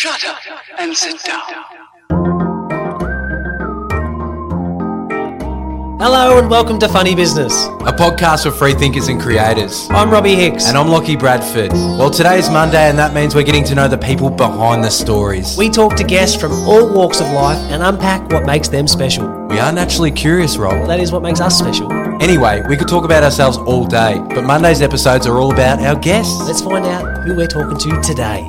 Shut up and sit down. Hello and welcome to Funny Business. a podcast for free thinkers and creators. I'm Robbie Hicks. And I'm Lockie Bradford. Well, today is Monday, and that means we're getting to know the people behind the stories. we talk to guests from all walks of life and unpack what makes them special. we are naturally curious, Rob. That is what makes us special. Anyway, we could talk about ourselves all day, but Monday's episodes are all about our guests. Let's find out who we're talking to today.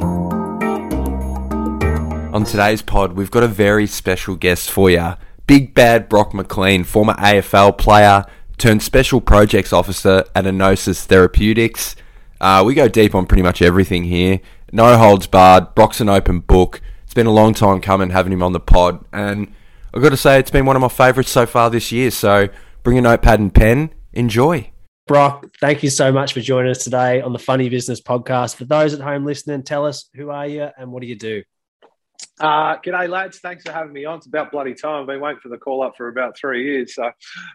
On today's pod, we've got a very special guest for you. Big Bad Brock McLean, former AFL player turned special projects officer at Enosis Therapeutics. Uh, we go deep on pretty much everything here. No holds barred. Brock's an open book. It's been a long time coming having him on the pod, and I've got to say it's been one of my favourites so far this year. So bring a notepad and pen. Enjoy. Brock, thank you so much for joining us today on the Funny Business podcast. For those at home listening, tell us who are you and what do you do? Uh, g'day, lads. Thanks for having me on. It's about bloody time. I've been waiting for the call up for about three years. So,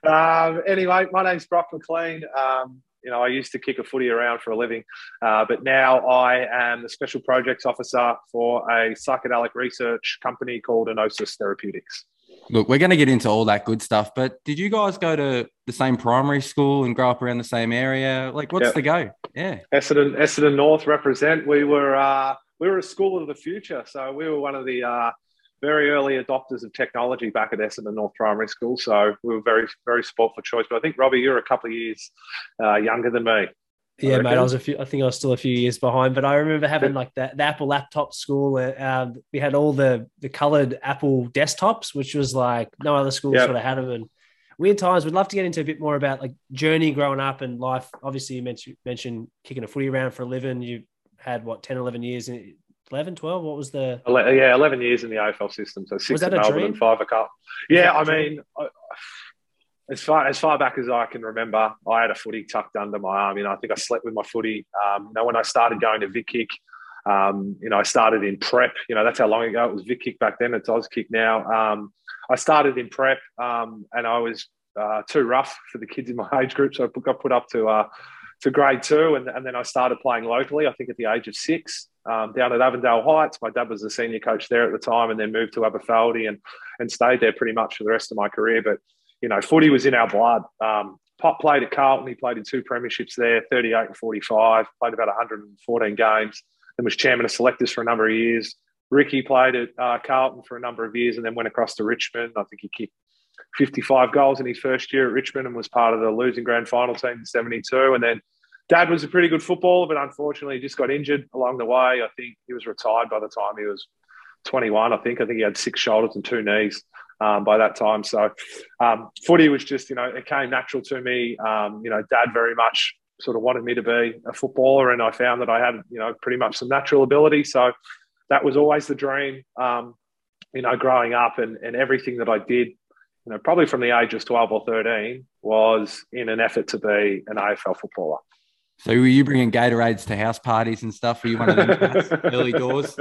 um, anyway, my name's Brock McLean. Um, you know, I used to kick a footy around for a living, uh, but now I am the special projects officer for a psychedelic research company called Enosis Therapeutics. Look, we're going to get into all that good stuff, but did you guys go to the same primary school and grow up around the same area? Like, what's Yep. the go? Yeah. Essendon, Essendon North represent. We were uh, we were a school of the future, so we were one of the uh, very early adopters of technology back at Essendon North Primary School. So we were very very sport for choice. But I think Robbie, you're a couple of years uh, younger than me. Yeah, mate. I was a few. I think I was still a few years behind, but I remember having like that the Apple laptop school. Where, um, we had all the the coloured Apple desktops, which was like no other school Yeah. sort of had them. And weird times. We'd love to get into a bit more about like journey growing up and life. Obviously, you mentioned mentioned kicking a footy around for a living. You had what 10, 11 years, in 11, 12? What was the? Yeah, eleven years in the AFL system. So six at a Melbourne dream? and five at Cup. Yeah, a I mean, I, as far as far back as I can remember, I had a footy tucked under my arm. You know, I think I slept with my footy. Um, you know, when I started going to Vic Kick, um, you know, I started in prep. You know, that's how long ago it was Vic Kick back then. It's Auskick now. Um, I started in prep, um, and I was uh, too rough for the kids in my age group, so I got put up to uh, to grade two, and, and then I started playing locally. I think at the age of six, um, down at Avondale Heights. My dad was the senior coach there at the time, and then moved to Aberfeldie and and stayed there pretty much for the rest of my career. But you know, footy was in our blood. Um, Pop played at Carlton. He played in two premierships there, 38 and 45. Played about 114 games. Then was chairman of selectors for a number of years. Ricky played at uh, Carlton for a number of years, and then went across to Richmond. I think he kicked 55 goals in his first year at Richmond and was part of the losing grand final team in 72. And then dad was a pretty good footballer, but unfortunately he just got injured along the way. I think he was retired by the time he was 21. I think I think he had six shoulders and two knees um, by that time. So um, footy was just you know it came natural to me. Um, you know, dad very much sort of wanted me to be a footballer, and I found that I had you know pretty much some natural ability. So that was always the dream. Um, you know, growing up and, and everything that I did, you know, probably from the age of 12 or 13 was in an effort to be an AFL footballer. So were you bringing Gatorades to house parties and stuff? Were you one of them early doors?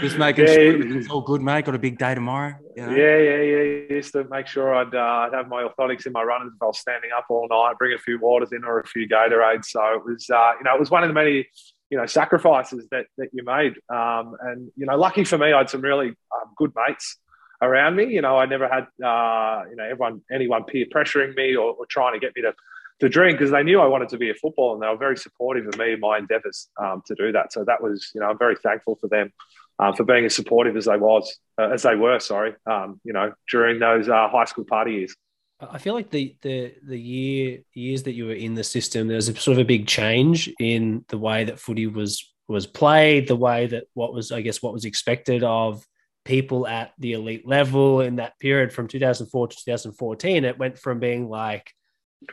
Just making Yeah, sure everything's all good, mate. Got a big day tomorrow. you know? Yeah, yeah, yeah. Used to make sure I'd, uh, I'd have my orthotics in my runners if I was standing up all night, bring a few waters in or a few Gatorades. So it was, uh, you know, it was one of the many, you know, sacrifices that that you made. Um, and you know, lucky for me, I had some really um, good mates around me. You know, I never had, uh, you know, everyone, anyone peer pressuring me or, or trying to get me to to drink because they knew I wanted to be a footballer and they were very supportive of me and my endeavours um, to do that. So that was, you know, I'm very thankful for them um, for being as supportive as they was, uh, as they were. Sorry, um, you know, during those uh, high school party years. I feel like the the the year years that you were in the system, there was a sort of a big change in the way that footy was was played, the way that what was I guess what was expected of people at the elite level in that period from 2004 to 2014. It went from being like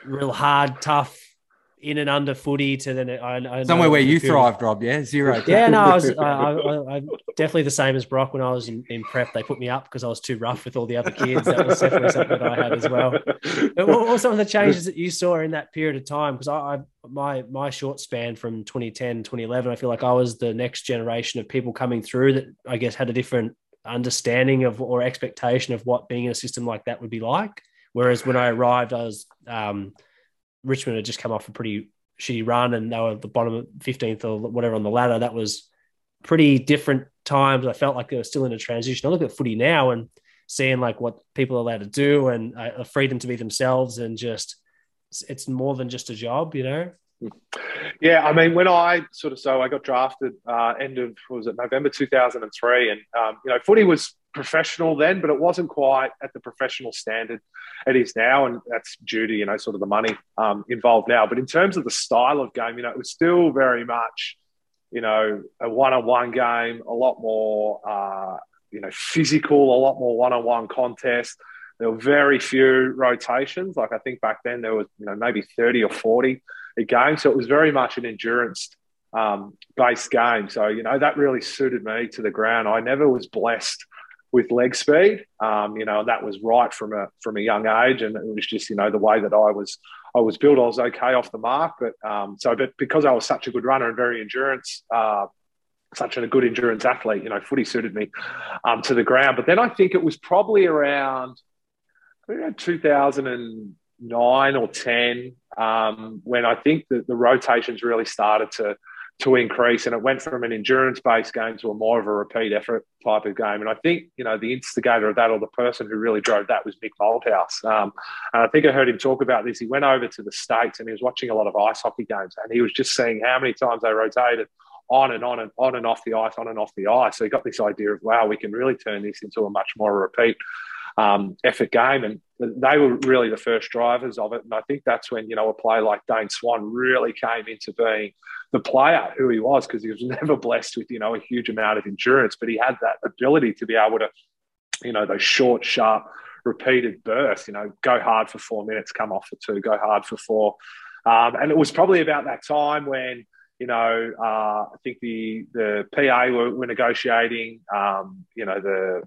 real hard, tough, in and under footy to then I, I Somewhere where you thrived, Rob. Yeah, zero. Yeah, no, I was I, I, I'm definitely the same as Brock when I was in, in prep. They put me up because I was too rough with all the other kids. That was definitely something that I had as well. But what were some of the changes that you saw in that period of time? Because I, I my my short span from 2010 2011, I feel like I was the next generation of people coming through that I guess had a different understanding of or expectation of what being in a system like that would be like. Whereas when I arrived, I was um, Richmond had just come off a pretty shitty run and they were at the bottom 15th or whatever on the ladder. That was pretty different times I felt like they were still in a transition. I look at footy now and seeing like what people are allowed to do and uh, a freedom to be themselves and just it's more than just a job, you know. Yeah, I mean, when I sort of so I got drafted uh, end of was it November two thousand and three, and um, you know, footy was professional then, but it wasn't quite at the professional standard it is now, and that's due to you know sort of the money um, involved now. But in terms of the style of game, you know, it was still very much you know a one-on-one game, a lot more uh, you know physical, a lot more one-on-one contest. There were very few rotations. Like I think back then there was you know maybe thirty or forty a game, so it was very much an endurance um, based game. So you know that really suited me to the ground. I never was blessed with leg speed. Um, you know, that was right from a from a young age, and it was just you know the way that I was I was built. I was okay off the mark, but um, so but because I was such a good runner and very endurance. Uh, such a good endurance athlete, you know, footy suited me um, to the ground. But then I think it was probably around, around 2009 or 10 um, when I think that the rotations really started to to increase, and it went from an endurance-based game to a more of a repeat effort type of game. And I think you know the instigator of that, or the person who really drove that, was Mick Malthouse. Um, and I think I heard him talk about this. He went over to the states and he was watching a lot of ice hockey games, and he was just seeing how many times they rotated on and on and on and off the ice, on and off the ice. So he got this idea of wow, we can really turn this into a much more repeat um, effort game. And they were really the first drivers of it. And I think that's when, you know, a player like Dane Swan really came into being the player who he was because he was never blessed with, you know, a huge amount of endurance, but he had that ability to be able to, you know, those short, sharp, repeated bursts, you know, go hard for four minutes, come off for two, go hard for four. Um, and it was probably about that time when, you know, uh, I think the the PA were, were negotiating, um, you know, the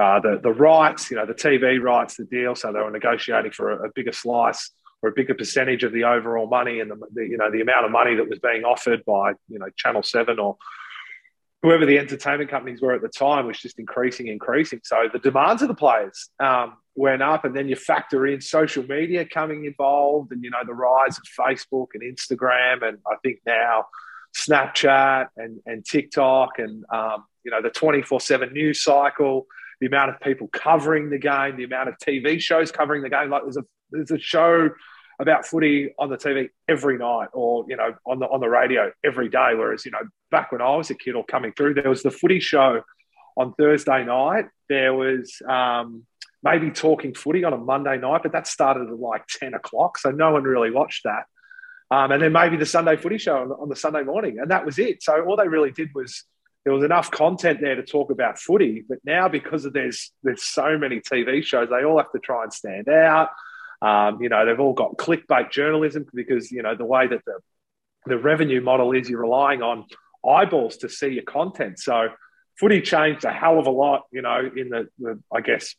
uh, the the rights, you know, the TV rights, the deal. So they were negotiating for a, a bigger slice or a bigger percentage of the overall money and the, the, you know the amount of money that was being offered by you know Channel Seven or whoever the entertainment companies were at the time was just increasing, increasing. So the demands of the players um, went up, and then you factor in social media coming involved, and you know the rise of Facebook and Instagram, and I think now Snapchat and and TikTok, and um, you know the twenty four seven news cycle the amount of people covering the game, the amount of TV shows covering the game. Like there's a there's a show about footy on the TV every night, or you know on the on the radio every day. Whereas you know back when I was a kid or coming through, there was the footy show on Thursday night. There was um, maybe talking footy on a Monday night, but that started at like ten o'clock, so no one really watched that. Um, and then maybe the Sunday footy show on, on the Sunday morning, and that was it. So all they really did was there was enough content there to talk about footy, but now because of there's there's so many TV shows, they all have to try and stand out. Um, you know, they've all got clickbait journalism because you know the way that the the revenue model is, you're relying on eyeballs to see your content. So, footy changed a hell of a lot. You know, in the, the I guess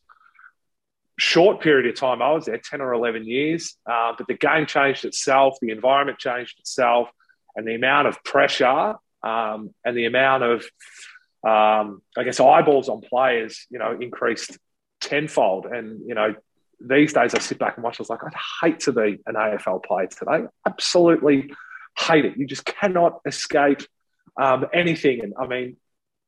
short period of time I was there, ten or eleven years, uh, but the game changed itself, the environment changed itself, and the amount of pressure um, and the amount of, um, I guess, eyeballs on players, you know, increased tenfold. And you know, these days I sit back and watch. I was like, I'd hate to be an AFL player today. Absolutely hate it. You just cannot escape um, anything. And I mean,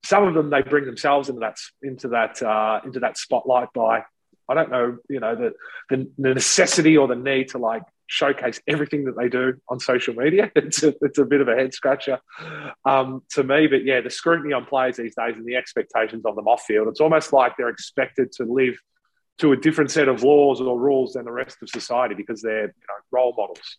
some of them they bring themselves into that into that uh, into that spotlight by I don't know, you know, the, the, the necessity or the need to like showcase everything that they do on social media. It's a, it's a bit of a head scratcher um, to me. But yeah, the scrutiny on players these days and the expectations of them off field, it's almost like they're expected to live to a different set of laws or rules than the rest of society because they're you know, role models.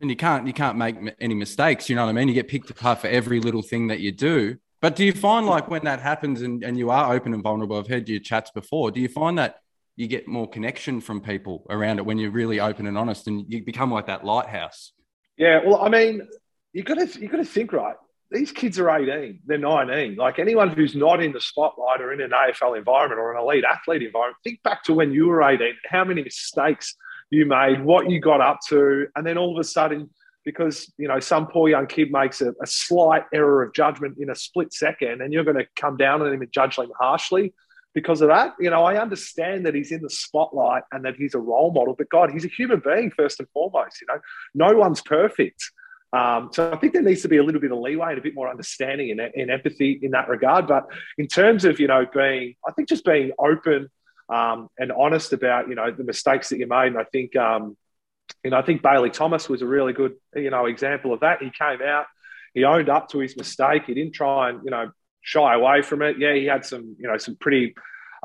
And you can't you can't make any mistakes. You know what I mean? You get picked apart for every little thing that you do. But do you find like when that happens and, and you are open and vulnerable? I've heard your chats before. Do you find that you get more connection from people around it when you're really open and honest and you become like that lighthouse. Yeah, well, I mean, you got to you got to think right. These kids are 18, they're 19. Like anyone who's not in the spotlight or in an AFL environment or an elite athlete environment, think back to when you were 18, how many mistakes you made, what you got up to, and then all of a sudden, because you know some poor young kid makes a, a slight error of judgment in a split second, and you're going to come down on him and judge him harshly because of that. You know, I understand that he's in the spotlight and that he's a role model, but God, he's a human being first and foremost. You know, no one's perfect. Um, so I think there needs to be a little bit of leeway and a bit more understanding and, and empathy in that regard. But in terms of you know being, I think just being open um, and honest about you know the mistakes that you made. And I think um, you know I think Bailey Thomas was a really good you know example of that. He came out, he owned up to his mistake. He didn't try and you know shy away from it. Yeah, he had some you know some pretty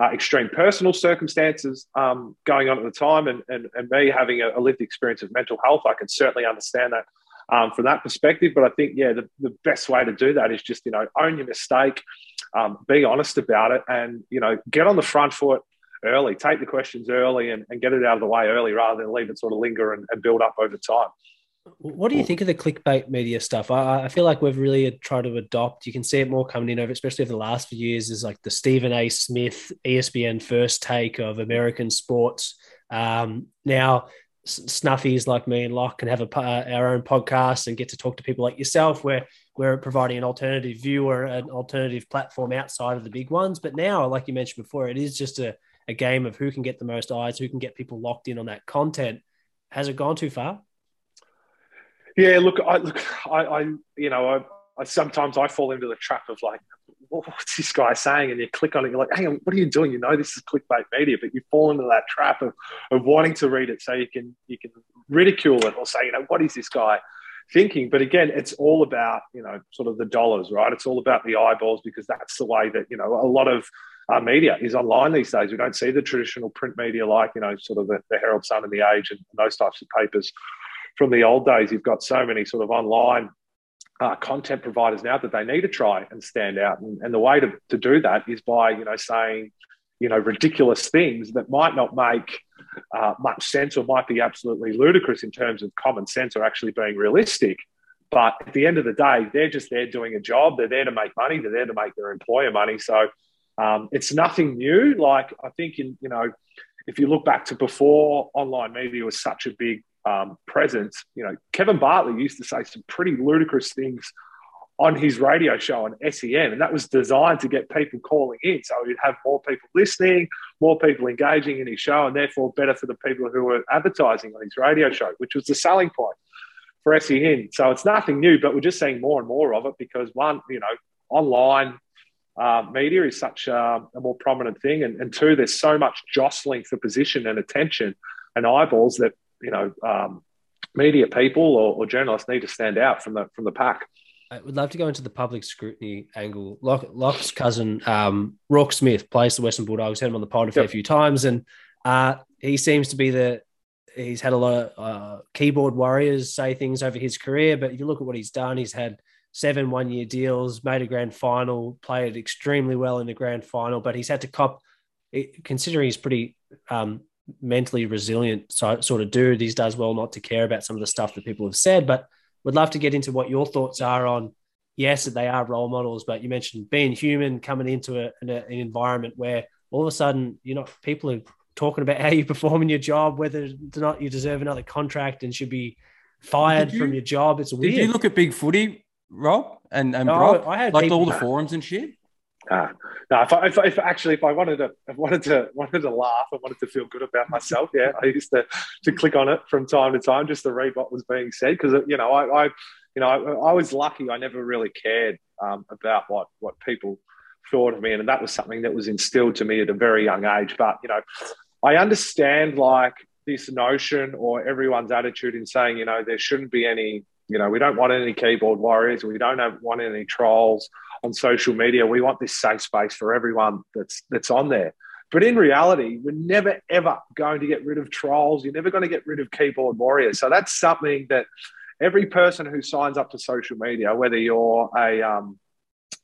uh, extreme personal circumstances um, going on at the time, and, and, and me having a, a, lived experience of mental health, I can certainly understand that um, from that perspective. But I think, yeah, the, the best way to do that is just, you know, own your mistake, um, be honest about it, and, you know, get on the front foot early, take the questions early and, and get it out of the way early rather than leave it sort of linger and, and build up over time. What do you think of the clickbait media stuff? I, I, feel like we've really tried to adopt. You can see it more coming in over, especially over the last few years. Is like the Stephen A. Smith ESPN first take of American sports. Um, now, snuffies like me and Locke can have a, uh, our own podcast and get to talk to people like yourself, where we're providing an alternative view or an alternative platform outside of the big ones. But now, like you mentioned before, it is just a, a game of who can get the most eyes, who can get people locked in on that content. Has it gone too far? Yeah, look, I look, I, I you know, I, I, sometimes I fall into the trap of like, what's this guy saying? And you click on it, you're like, hang on, what are you doing? You know, this is clickbait media, but you fall into that trap of, of wanting to read it so you can you can ridicule it or say, you know, what is this guy thinking? But again, it's all about you know, sort of the dollars, right? It's all about the eyeballs because that's the way that you know a lot of uh, media is online these days. We don't see the traditional print media like you know, sort of the, the Herald Sun and the Age and those types of papers from the old days, you've got so many sort of online uh, content providers now that they need to try and stand out. And, and the way to, to do that is by, you know, saying, you know, ridiculous things that might not make uh, much sense or might be absolutely ludicrous in terms of common sense or actually being realistic. But at the end of the day, they're just there doing a job. They're there to make money. They're there to make their employer money. So um, it's nothing new. Like I think in you know, if you look back to before online media was such a big um, presence. You know, Kevin Bartlett used to say some pretty ludicrous things on his radio show on SEN, and that was designed to get people calling in. So he'd have more people listening, more people engaging in his show, and therefore better for the people who were advertising on his radio show, which was the selling point for SEN. So it's nothing new, but we're just seeing more and more of it because one, you know, online uh, media is such a, a more prominent thing, and, and two, there's so much jostling for position and attention and eyeballs that you know, um, media people or, or, journalists need to stand out from the from the pack. I would love to go into the public scrutiny angle. Lock, Locke's cousin, um, Roarke Smith, plays the Western Bulldogs. Had him on the pod a fair yep. few times, and uh, he seems to be the. He's had a lot of uh, keyboard warriors say things over his career, but if you look at what he's done, he's had seven one-year deals, made a grand final, played extremely well in the grand final, but he's had to cop. Considering he's pretty um, mentally resilient sort of dude. He does well not to care about some of the stuff that people have said, but would love to get into what your thoughts are on. Yes, that they are role models, but you mentioned being human, coming into a, an, an environment where all of a sudden, you know, people are talking about how you perform in your job, whether or not you deserve another contract and should be fired you, from your job. It's weird. Did you look at big footy, Rob, and and no, Brock, I had like people, all the forums and shit? Uh, no, if, I, if, if, actually if I wanted to if wanted to wanted to laugh, I wanted to feel good about myself. Yeah, I used to to click on it from time to time just to read what was being said because you know I, I you know I, I, was lucky. I never really cared um, about what what people thought of me, and that was something that was instilled to me at a very young age. But you know, I understand like this notion or everyone's attitude in saying you know there shouldn't be any you know we don't want any keyboard warriors, we don't have, want any trolls on social media. We want this safe space for everyone that's that's on there. But in reality, we're never ever going to get rid of trolls. You're never going to get rid of keyboard warriors. So that's something that every person who signs up to social media, whether you're a um,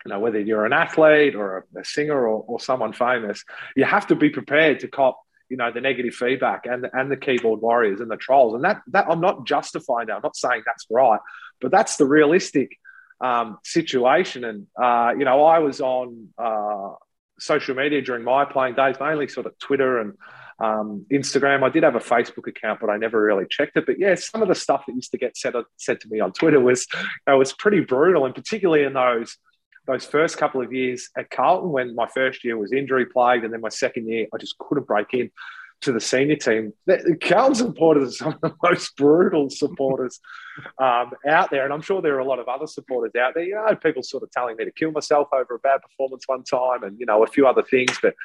you know, whether you're an athlete or a, a singer or, or someone famous, you have to be prepared to cop you know the negative feedback and the, and the keyboard warriors and the trolls and that that I'm not justifying that I'm not saying that's right but that's the realistic um, situation. And, uh, you know, I was on uh, social media during my playing days, mainly sort of Twitter and um, Instagram. I did have a Facebook account, but I never really checked it. But yeah, some of the stuff that used to get said, said to me on Twitter was, you know, was pretty brutal. And particularly in those, those first couple of years at Carlton, when my first year was injury plagued, and then my second year, I just couldn't break in to the senior team. Carlton supporters are some of the most brutal supporters um, out there, and I'm sure there are a lot of other supporters out there. You know, people sort of telling me to kill myself over a bad performance one time, and you know a few other things. But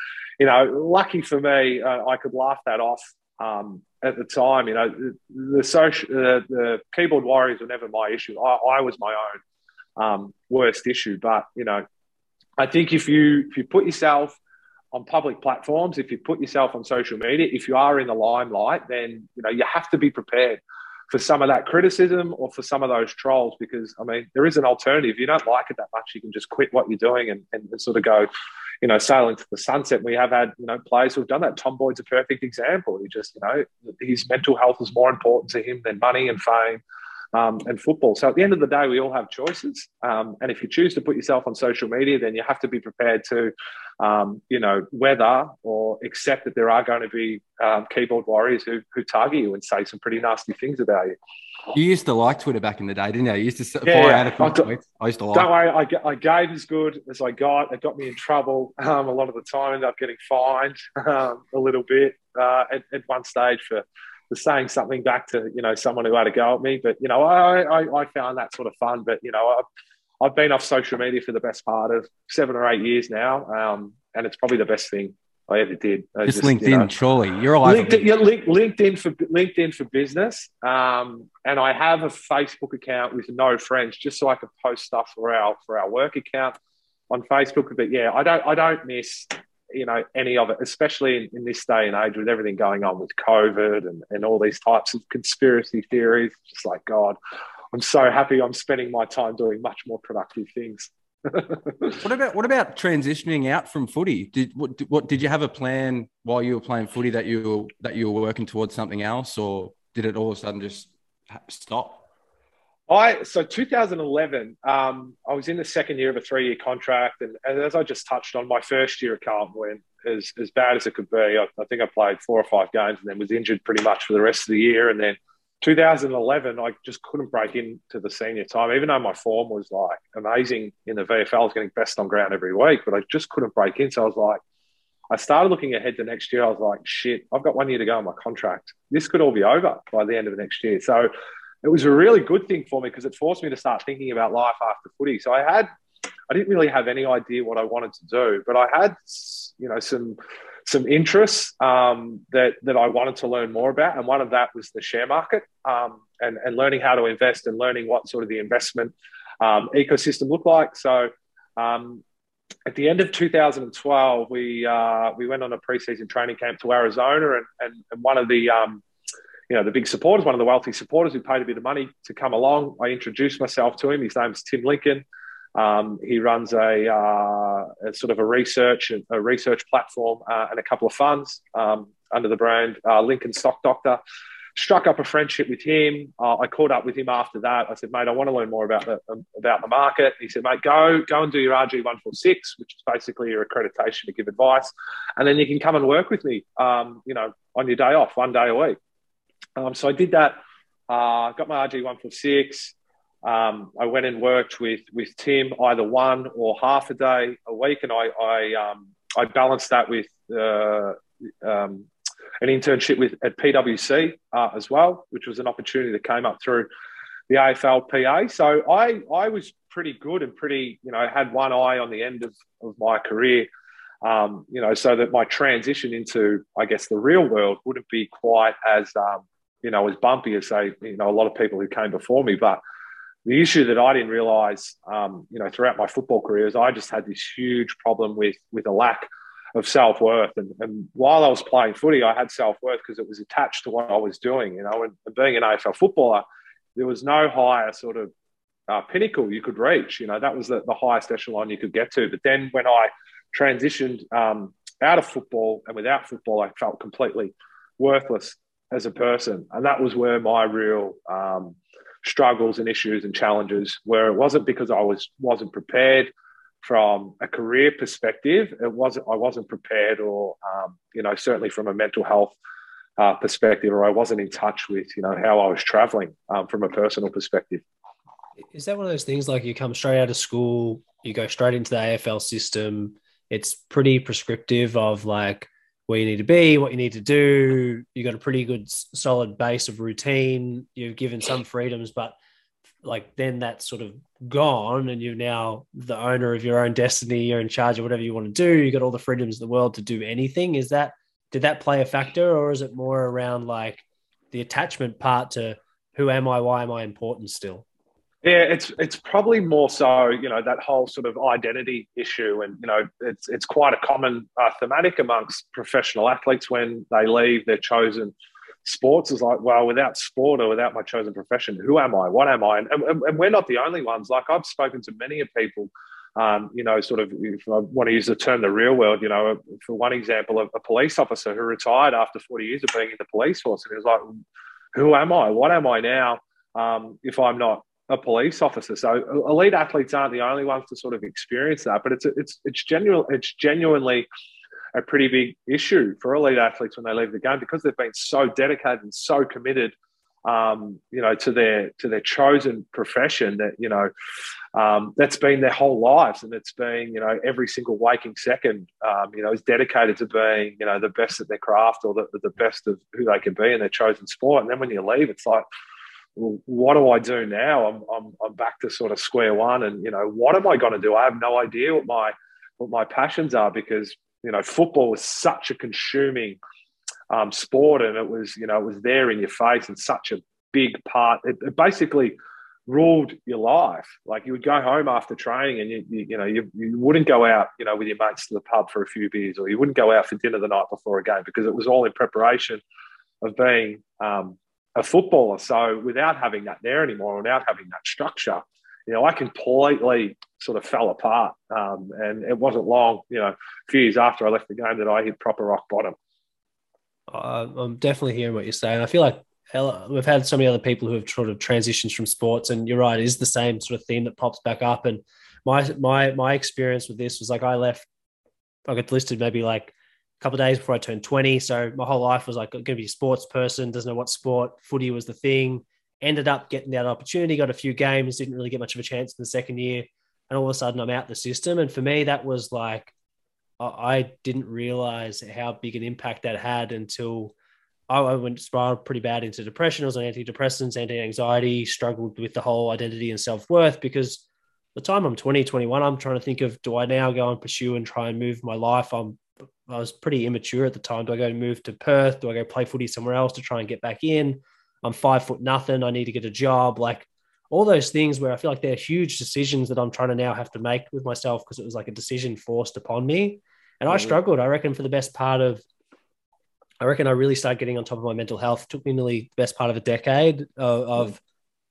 you know, lucky for me, uh, I could laugh that off. Um, at the time, you know, the, the social, uh, the keyboard warriors were never my issue. I, I was my own um, worst issue. But you know, I think if you if you put yourself on public platforms, if you put yourself on social media, if you are in the limelight, then you know you have to be prepared for some of that criticism or for some of those trolls because I mean there is an alternative. If you don't like it that much, you can just quit what you're doing and, and sort of go, you know, sailing to the sunset. We have had, you know, players who've done that. Tom Boyd's a perfect example. He just, you know, his mental health is more important to him than money and fame um, and football. So at the end of the day, we all have choices. Um, and if you choose to put yourself on social media, then you have to be prepared to, um, you know, weather or accept that there are going to be um, keyboard warriors who, who target you and say some pretty nasty things about you. You used to like Twitter back in the day, didn't you? You used to yeah, fire out a few tweets. I used to like. Don't worry, I, I gave as good as I got. It got me in trouble um, a lot of the time. Ended up getting fined um, a little bit uh, at, at one stage for saying something back to you know someone who had a go at me. But you know, I I, I found that sort of fun. But you know, I've, I've been off social media for the best part of seven or eight years now, um, and it's probably the best thing I ever did. I just, just, LinkedIn, you know, surely you're all LinkedIn, yeah, LinkedIn for LinkedIn for business, um, and I have a Facebook account with no friends, just so I can post stuff for our for our work account on Facebook. But yeah, I don't I don't miss you know any of it, especially in, in, this day and age with everything going on with COVID and, and all these types of conspiracy theories. Just like God, I'm so happy I'm spending my time doing much more productive things. what about what about transitioning out from footy? Did what, what did you have a plan while you were playing footy that you that you were working towards something else, or did it all of a sudden just stop? I so 2011, um, I was in the second year of a three-year contract, and, and, as I just touched on, my first year at Carlton went as, as bad as it could be. I, I, think I played four or five games, and then was injured pretty much for the rest of the year. And then 2011, I just couldn't break into the senior time, even though my form was like amazing in the VFL. I was getting best on ground every week, but I just couldn't break in. So I was like, I started looking ahead to next year. I was like, shit, I've got one year to go on my contract. This could all be over by the end of next year. So it was a really good thing for me because it forced me to start thinking about life after footy. So I had, I didn't really have any idea what I wanted to do, but I had, you know, some some interests um, that that I wanted to learn more about, and one of that was the share market um, and and learning how to invest and learning what sort of the investment um, ecosystem looked like. So. Um, at the end of 2012, we uh, we went on a preseason training camp to Arizona, and, and, and one of the um, you know, the big supporters, one of the wealthy supporters who paid a bit of money to come along. I introduced myself to him. His name's Tim Lincoln. Um, he runs a, uh, a, sort of a research a research platform uh, and a couple of funds um, under the brand uh, Lincoln Stock Doctor. Struck up a friendship with him. Uh, I caught up with him after that. I said, "Mate, I want to learn more about the um, about the market." He said, "Mate, go go and do your RG one four six, which is basically your accreditation to give advice, and then you can come and work with me. Um, you know, on your day off, one day a week." Um, so I did that. Uh, got my RG one four six. Um, I went and worked with with Tim either one or half a day a week, and I I, um, I balanced that with uh, um, an internship with at PwC uh, as well, which was an opportunity that came up through the AFLPA. So I I was pretty good and pretty you know had one eye on the end of, of my career. Um, you know, so that my transition into, I guess, the real world wouldn't be quite as um, you know, as bumpy as say, you know, a lot of people who came before me. But the issue that I didn't realize, um, you know, throughout my football career is I just had this huge problem with with a lack of self worth. And, and while I was playing footy, I had self worth because it was attached to what I was doing. You know, and, and being an AFL footballer, there was no higher sort of uh, pinnacle you could reach. You know, that was the, the highest echelon you could get to. But then when I transitioned um, out of football and without football, I felt completely worthless as a person. And that was where my real um, struggles and issues and challenges were. It wasn't because I was wasn't prepared from a career perspective. It wasn't I wasn't prepared, or um, you know, certainly from a mental health uh, perspective, or I wasn't in touch with you know how I was traveling um, from a personal perspective. Is that one of those things like you come straight out of school, you go straight into the AFL system? It's pretty prescriptive of like where you need to be, what you need to do. You've got a pretty good solid base of routine. You've given some freedoms, but like then that's sort of gone and you're now the owner of your own destiny you're in charge of whatever you want to do You've got all the freedoms in the world to do anything is that did that play a factor or is it more around like the attachment part to who am i why am i important still yeah, it's it's probably more so you know that whole sort of identity issue, and you know it's it's quite a common uh, thematic amongst professional athletes when they leave their chosen sports. Is like, well, without sport or without my chosen profession, who am I? What am I? And, and, and we're not the only ones. Like I've spoken to many of people. Um, you know, sort of, if I want to use the term the real world, you know, for one example, a, a police officer who retired after 40 years of being in the police force. And he was like, who am I? What am I now um, if I'm not a police officer. So elite athletes aren't the only ones to sort of experience that, but it's it's it's genuine it's genuinely a pretty big issue for elite athletes when they leave the game because they've been so dedicated and so committed, um, you know, to their to their chosen profession that you know um, that's been their whole lives, and it's been you know every single waking second, um, you know, is dedicated to being you know the best at their craft or the, the best of who they can be in their chosen sport. And then when you leave, it's like well, what do I do now? I'm, I'm, I'm back to sort of square one. And, you know, what am I going to do? I have no idea what my, what my passions are because, you know, football was such a consuming um, sport and it was, you know, it was there in your face and such a big part. It, it basically ruled your life. Like you would go home after training and you, you, you, know, you, you wouldn't go out, you know, with your mates to the pub for a few beers or you wouldn't go out for dinner the night before a game because it was all in preparation of being, um, a footballer. So without having that there anymore, without having that structure, you know, I completely sort of fell apart. Um, and it wasn't long, you know, a few years after I left the game that I hit proper rock bottom. Uh, I'm definitely hearing what you're saying. I feel like we've had so many other people who have sort of transitions from sports, and you're right, it is the same sort of theme that pops back up. And my my my experience with this was like I left, I got listed maybe like couple days before I turned 20. So my whole life was like going to be a sports person, doesn't know what sport, footy was the thing. Ended up getting that opportunity, got a few games, didn't really get much of a chance in the second year. And all of a sudden I'm out the system. And for me, that was like, I didn't realize how big an impact that had until I went spiraled pretty bad into depression. I was on antidepressants, anti anxiety, struggled with the whole identity and self worth because the time I'm 20, 21, I'm trying to think of do I now go and pursue and try and move my life? I'm I was pretty immature at the time. Do I go and move to Perth? Do I go play footy somewhere else to try and get back in? I'm five foot nothing. I need to get a job. Like all those things where I feel like they're huge decisions that I'm trying to now have to make with myself because it was like a decision forced upon me. And. I struggled, I reckon, for the best part of, I reckon I really started getting on top of my mental health. It took me nearly the best part of a decade of, of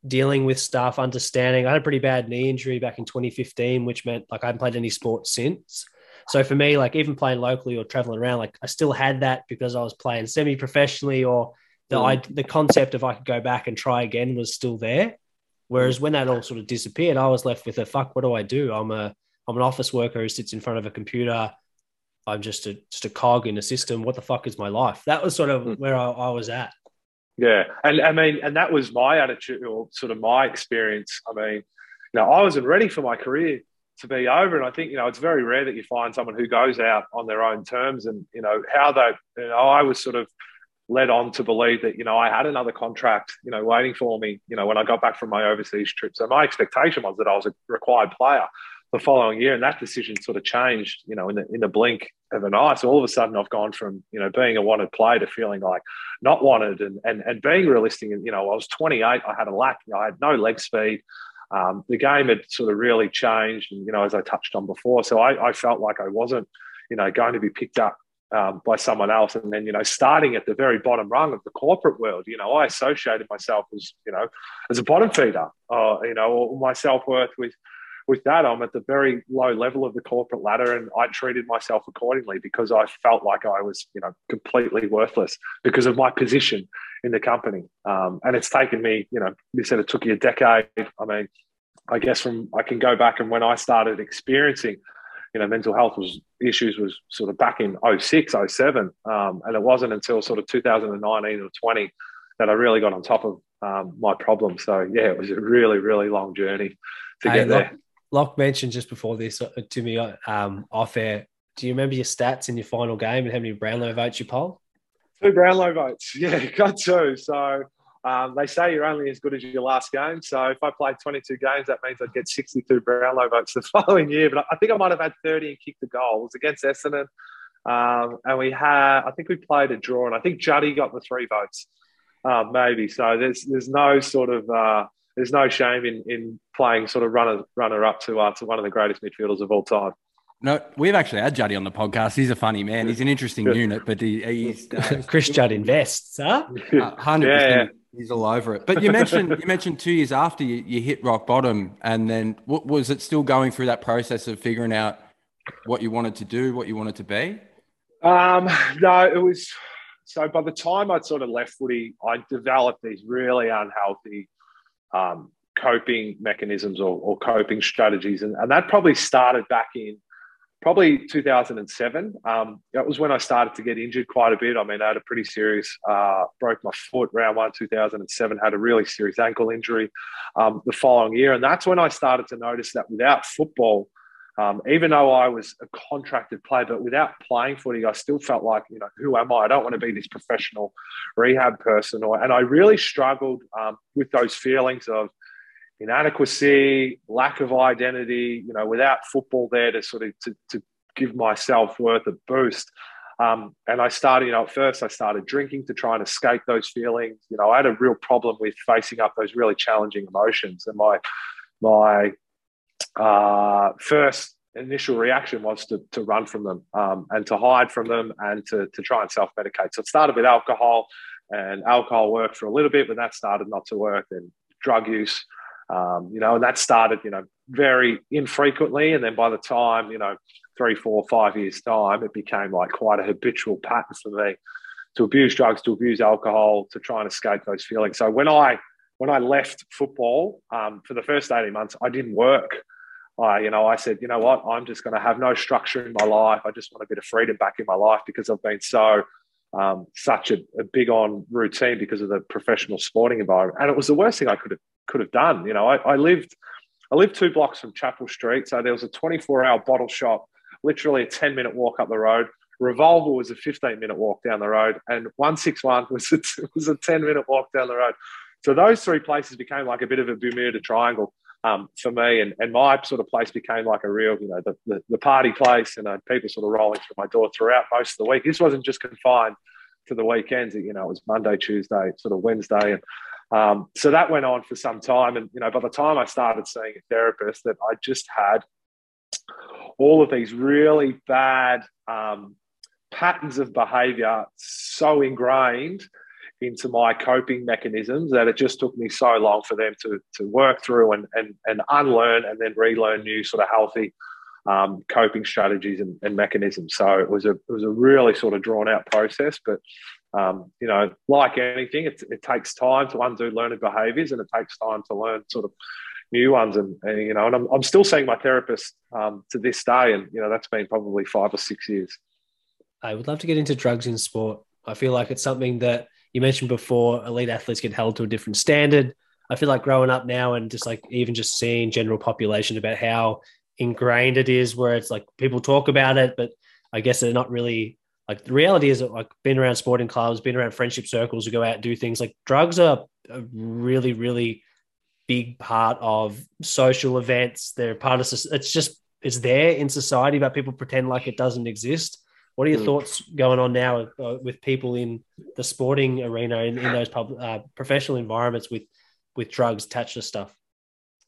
dealing with stuff, understanding. I had a pretty bad knee injury back in 2015, which meant like I haven't played any sports since. So for me, like even playing locally or traveling around, like I still had that because I was playing semi professionally or the, mm. I, the concept of I could go back and try again was still there. Whereas when that all sort of disappeared, I was left with a fuck. What do I do? I'm a I'm an office worker who sits in front of a computer. I'm just a just a cog in a system. What the fuck is my life? That was sort of mm. where I, I was at. Yeah, and I mean, and that was my attitude or sort of my experience. I mean, you know, I wasn't ready for my career to be over. And I think, you know, it's very rare that you find someone who goes out on their own terms and, you know, how they, you know, I was sort of led on to believe that, you know, I had another contract, you know, waiting for me, you know, when I got back from my overseas trip. So my expectation was that I was a required player the following year. And that decision sort of changed, you know, in the, in the blink of an eye. So all of a sudden I've gone from, you know, being a wanted player to feeling like not wanted and, and, and being realistic. And, you know, I was 28, I had a lack, you know, I had no leg speed um, the game had sort of really changed, and you know, as I touched on before, so I, I felt like I wasn't, you know, going to be picked up um, by someone else, and then you know, starting at the very bottom rung of the corporate world, you know, I associated myself as you know, as a bottom feeder, uh, you know, or my self worth with with that, I'm at the very low level of the corporate ladder, and I treated myself accordingly because I felt like I was, you know, completely worthless because of my position in the company. Um, and it's taken me, you know, you said it took you a decade. I mean, I guess from I can go back and when I started experiencing, you know, mental health was issues was sort of back in 06, 07. Um, and it wasn't until sort of 2019 or 20 that I really got on top of um, my problem. So yeah, it was a really, really long journey to get there. Locke mentioned just before this uh, to me um, off air. do you remember your stats in your final game and how many Brownlow votes you polled? Two Brownlow votes. Yeah, got two. So um, they say you're only as good as your last game. So if I played 22 games, that means I'd get 62 Brownlow votes the following year. But I think I might have had 30 and kicked the was against Essendon. Um, and we had, I think we played a draw, and I think Juddy got the three votes, uh, maybe. So there's there's no sort of uh, there's no shame in in playing sort of runner runner up to uh, to one of the greatest midfielders of all time. No, we've actually had Juddy on the podcast. He's a funny man. He's an interesting Good. unit, but he, he's uh, Chris Judd invests, huh? Hundred yeah. percent. He's all over it. But you mentioned you mentioned two years after you, you hit rock bottom, and then what, was it still going through that process of figuring out what you wanted to do, what you wanted to be? Um, no, it was so by the time I'd sort of left footy, I developed these really unhealthy um, coping mechanisms or, or coping strategies, and, and that probably started back in probably 2007. Um, that was when I started to get injured quite a bit. I mean, I had a pretty serious, uh, broke my foot round one, 2007, had a really serious ankle injury um, the following year. And that's when I started to notice that without football, um, even though I was a contracted player, but without playing footy, I still felt like, you know, who am I? I don't want to be this professional rehab person. Or, and I really struggled um, with those feelings of, inadequacy, lack of identity, you know, without football there to sort of to, to give my self worth a boost. Um, and I started, you know, at first I started drinking to try and escape those feelings. You know, I had a real problem with facing up those really challenging emotions. And my my uh, first initial reaction was to, to run from them um, and to hide from them and to, to try and self medicate. So it started with alcohol, and alcohol worked for a little bit, but that started not to work. And drug use um, you know, and that started, you know, very infrequently. And then by the time, you know, three, four, five years' time, it became like quite a habitual pattern for me to abuse drugs, to abuse alcohol, to try and escape those feelings. So when I when I left football um, for the first 18 months, I didn't work. I, you know, I said, you know what, I'm just going to have no structure in my life. I just want a bit of freedom back in my life because I've been so um, such a, a, big on routine because of the professional sporting environment. And it was the worst thing I could have could have done. You know, I, I lived I lived two blocks from Chapel Street, so there was a 24 hour bottle shop, literally a 10 minute walk up the road. Revolver was a 15 minute walk down the road, and 161 was a, was a 10 minute walk down the road. So those three places became like a bit of a Bermuda Triangle um, for me, and, and my sort of place became like a real, you know, the, the, the party place, and uh, people sort of rolling through my door throughout most of the week. This wasn't just confined to the weekends. You know, it was Monday, Tuesday, sort of Wednesday, and um, so that went on for some time. And, you know, by the time I started seeing a therapist, that I just had all of these really bad um, patterns of behavior so ingrained into my coping mechanisms that it just took me so long for them to, to work through and, and, and unlearn and then relearn new sort of healthy um, coping strategies and, and, mechanisms. So it was a it was a really sort of drawn out process, but um, you know, like anything, it, it takes time to undo learned behaviours, and it takes time to learn sort of new ones. And, and you know, and I'm, I'm still seeing my therapist um, to this day, and you know, that's been probably five or six years. I would love to get into drugs in sport. I feel like it's something that you mentioned before. Elite athletes get held to a different standard. I feel like growing up now and just like even just seeing general population about how ingrained it is, where it's like people talk about it, but I guess they're not really like the reality is that like being around sporting clubs, being around friendship circles who go out and do things like drugs are a really, really big part of social events. They're part of it's just it's there in society, but people pretend like it doesn't exist. What are your mm. thoughts going on now uh, with people in the sporting arena in, in those pub, uh, professional environments with with drugs attached to stuff?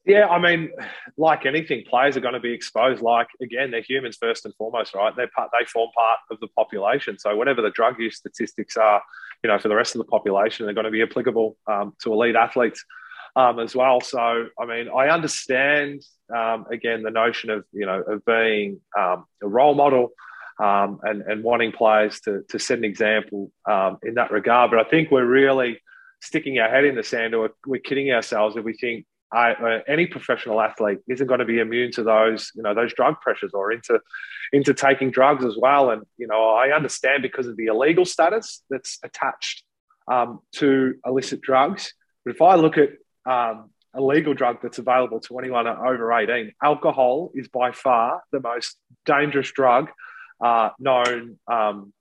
Yeah, I mean, like anything, players are going to be exposed. Like again, they're humans first and foremost, right? They're part, they form part of the population. So whatever the drug use statistics are, you know, for the rest of the population, they're going to be applicable um, to elite athletes um, as well. So I mean, I understand um, again the notion of you know of being um, a role model. Um, and, and wanting players to, to set an example um, in that regard. But I think we're really sticking our head in the sand or we're kidding ourselves if we think I, uh, any professional athlete isn't going to be immune to those, you know, those drug pressures or into, into taking drugs as well. And you know, I understand because of the illegal status that's attached um, to illicit drugs. But if I look at um, a legal drug that's available to anyone over 18, alcohol is by far the most dangerous drug uh, known um,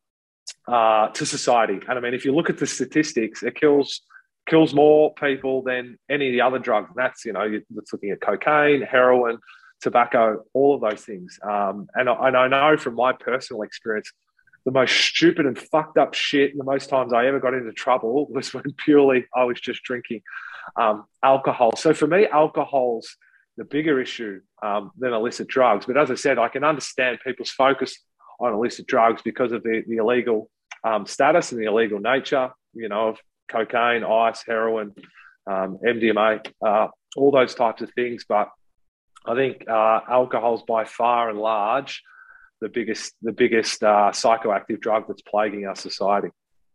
uh, to society. And I mean, if you look at the statistics, it kills kills more people than any of the other drugs. And that's you know, it's looking at cocaine, heroin, tobacco, all of those things. Um, and, I, and I know from my personal experience, the most stupid and fucked up shit, the most times I ever got into trouble was when purely I was just drinking um, alcohol. So for me, alcohol's the bigger issue um, than illicit drugs. But as I said, I can understand people's focus on illicit drugs because of the, the illegal um, status and the illegal nature, you know, of cocaine, ice, heroin, um, MDMA, uh, all those types of things. But I think uh, alcohol is by far and large the biggest the biggest uh, psychoactive drug that's plaguing our society.